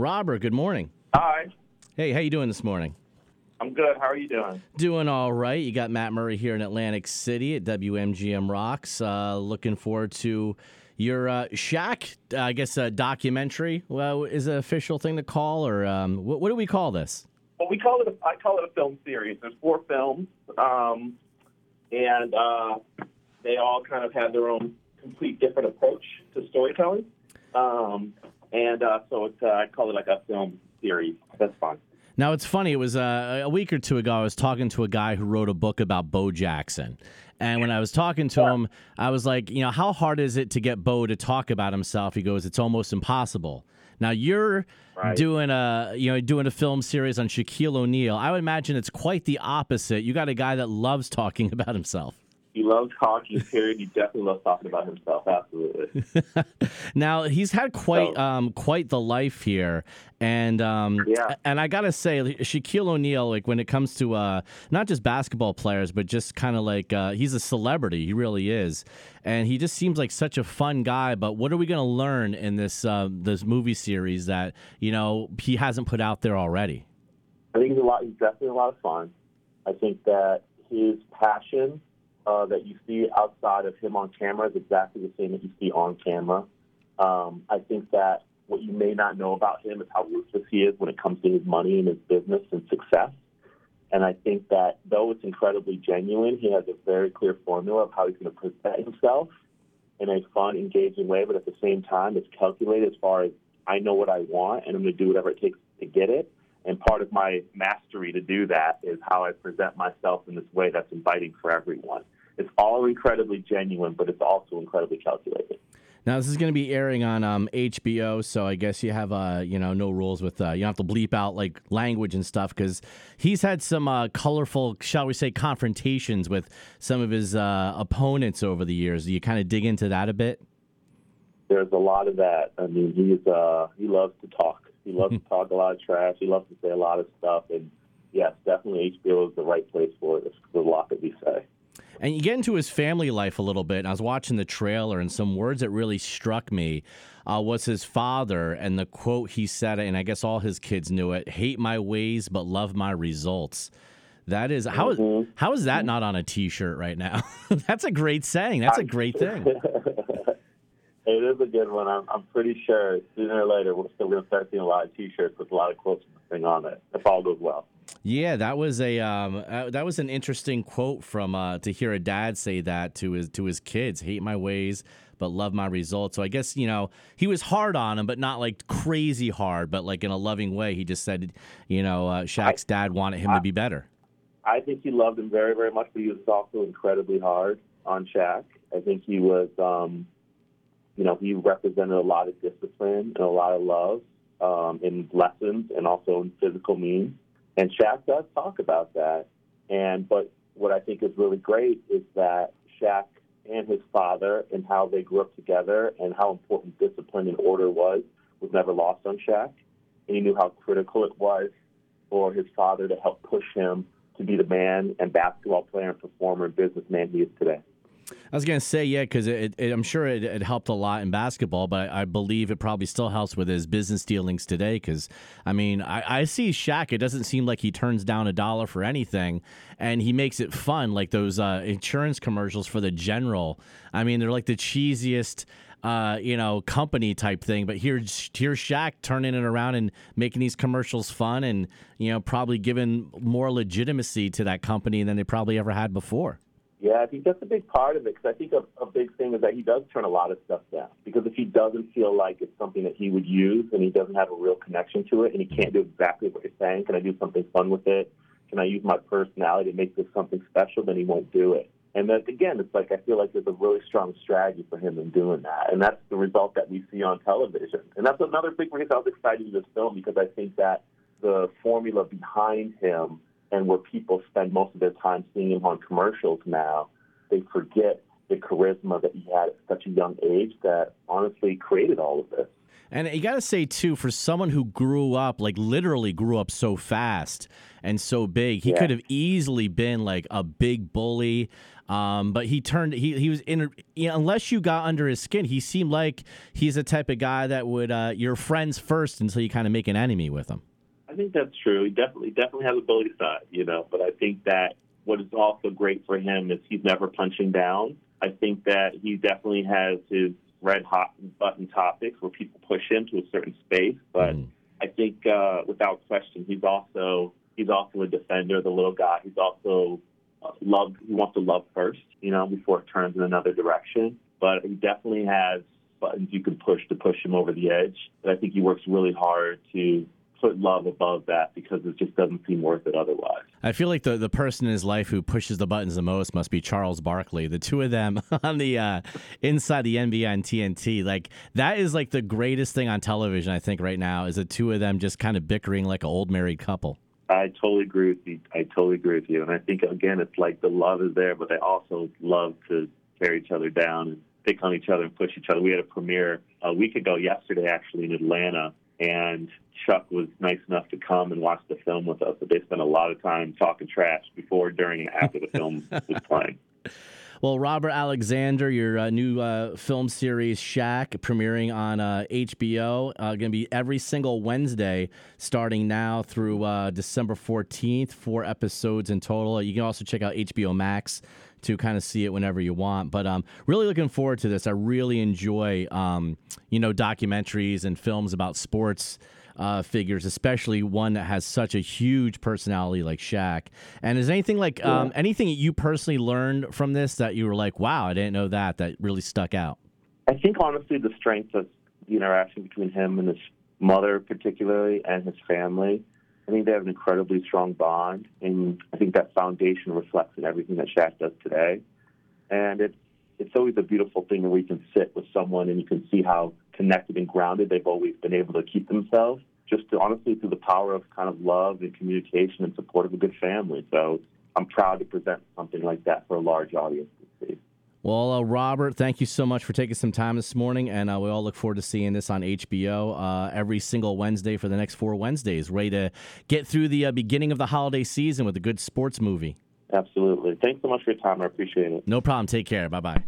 Robert, good morning. Hi, Hey, how you doing this morning? I'm good. How are you doing? Doing all right. You got Matt Murray here in Atlantic City at WMGM Rocks. Uh, looking forward to your uh, Shaq, uh, I guess, uh, documentary. Well, is an official thing to call, or um, what, what do we call this? Well, we call it. A, I call it a film series. There's four films, um, and uh, they all kind of have their own complete different approach to storytelling. Um, and uh, so it's, uh, I call it like a film series. That's fun. Now it's funny. It was uh, a week or two ago. I was talking to a guy who wrote a book about Bo Jackson, and when I was talking to him, I was like, you know, how hard is it to get Bo to talk about himself? He goes, it's almost impossible. Now you're Right. doing a you know doing a film series on Shaquille O'Neal. I would imagine it's quite the opposite. You got a guy that loves talking about himself. He loves talking. Period. He definitely loves talking about himself. Absolutely. Now he's had quite So- um, quite the life here, and um, Yeah. and I gotta say, Shaquille O'Neal, like when it comes to uh, not just basketball players, but just kind of like uh, he's a celebrity. He really is, and he just seems like such a fun guy. But what are we gonna learn in this uh, this movie series that you know he hasn't put out there already? I think he's a lot. He's definitely a lot of fun. I think that his passion uh, that you see outside of him on camera is exactly the same that you see on camera. Um, I think that what you may not know about him is how ruthless he is when it comes to his money and his business and success. And I think that though it's incredibly genuine, he has a very clear formula of how he's going to present himself in a fun, engaging way. But at the same time, it's calculated as far as I know what I want and I'm going to do whatever it takes to get it. And part of my mastery to do that is how I present myself in this way that's inviting for everyone. It's all incredibly genuine, but it's also incredibly calculated. Now this is going to be airing on um, HBO, so I guess you have uh, you know no rules with uh, you don't have to bleep out like language and stuff because he's had some uh, colorful, shall we say, confrontations with some of his uh, opponents over the years. Do you kind of dig into that a bit? There's a lot of that. I mean, he's uh, he loves to talk. He loves to talk a lot of trash. He loves to say a lot of stuff. And yes, definitely HBO is the right place for it. Lot that we say. And you get into his family life a little bit. And I was watching the trailer, and some words that really struck me uh, was his father and the quote he said, and I guess all his kids knew it: "Hate my ways, but love my results." That is how Mhm. how is that not on a T-shirt right now? That's a great saying. That's a great thing. it is a good one. I'm, I'm pretty sure sooner or later we're still going to start seeing a lot of T-shirts with a lot of quotes the thing on it. If all goes well. Yeah, that was a um, uh, that was an interesting quote from uh, to hear a dad say that to his to his kids. Hate my ways, but love my results. So I guess you know he was hard on him, but not like crazy hard, but like in a loving way. He just said, you know, uh, Shaq's dad wanted him to be better. I think he loved him very, very much, but he was also incredibly hard on Shaq. I think he was, um, you know, he represented a lot of discipline and a lot of love um, in lessons and also in physical means. And Shaq does talk about that. And but what I think is really great is that Shaq and his father and how they grew up together and how important discipline and order was was never lost on Shaq. And he knew how critical it was for his father to help push him to be the man and basketball player and performer and businessman he is today. I was gonna say yeah, because I'm sure it, it helped a lot in basketball, but I, I believe it probably still helps with his business dealings today. Because I mean, I, I see Shaq. It doesn't seem like he turns down a dollar for anything, and he makes it fun, like those uh, insurance commercials for the General. I mean, they're like the cheesiest. Uh, you know, company type thing, but here's here's Shaq turning it around and making these commercials fun, and you know, probably giving more legitimacy to that company than they probably ever had before. Yeah, I think that's a big part of it because I think a, a big thing is that he does turn a lot of stuff down because if he doesn't feel like it's something that he would use and he doesn't have a real connection to it and he can't do exactly what you're saying, can I do something fun with it? Can I use my personality to make this something special? Then he won't do it. And that again, it's like I feel like there's a really strong strategy for him in doing that, and that's the result that we see on television. And that's another big reason I was excited in this film because I think that the formula behind him and where people spend most of their time seeing him on commercials now, they forget the charisma that he had at such a young age that honestly created all of this. And you got to say too, for someone who grew up, like literally grew up so fast and so big, he Yeah. could have easily been like a big bully. Um, but he turned he he was in you know, unless you got under his skin, he seemed like he's the type of guy that would uh, you're friends first until you kind of make an enemy with him. I think that's true. He definitely definitely has a bully side, you know. But I think that what is also great for him is he's never punching down. I think that he definitely has his red hot button topics where people push him to a certain space. But mm. I think uh, without question, he's also he's also a defender, the little guy. He's also uh, love. He wants to love first, you know, before it turns in another direction. But he definitely has buttons you can push to push him over the edge. But I think he works really hard to put love above that because it just doesn't seem worth it otherwise. I feel like the, the person in his life who pushes the buttons the most must be Charles Barkley. The two of them on the uh, inside the NBA and TNT, like that is like the greatest thing on television. I think right now is the two of them just kind of bickering like an old married couple. I totally agree with you. I totally agree with you. And I think again, it's like the love is there, but they also love to tear each other down and pick on each other and push each other. We had a premiere a week ago yesterday, actually in Atlanta, and Chuck was nice enough to come and watch the film with us. But they spent a lot of time talking trash before, during, and after the film was playing. Well, Robert Alexander, your uh, new uh, film series Shaq premiering on uh, HBO, uh, going to be every single Wednesday, starting now through uh, December 14th. Four episodes in total. You can also check out HBO Max to kind of see it whenever you want. But um, really looking forward to this. I really enjoy, um, you know, documentaries and films about sports uh, figures, especially one that has such a huge personality like Shaq. And is anything like um, anything that you personally learned from this that you were like, wow, I didn't know that, that really stuck out? I think honestly, the strength of the interaction between him and his mother, particularly, and his family. I think they have an incredibly strong bond, and I think that foundation reflects in everything that Shaq does today. And it's it's always a beautiful thing where you can sit with someone and you can see how connected and grounded they've always been able to keep themselves just to, honestly through the power of kind of love and communication and support of a good family. So I'm proud to present something like that for a large audience. Well, uh, Robert, thank you so much for taking some time this morning, and uh, we all look forward to seeing this on HBO uh, every single Wednesday for the next four Wednesdays. Ready to get through the uh, beginning of the holiday season with a good sports movie. Absolutely. Thanks so much for your time. I appreciate it. No problem. Take care. Bye bye.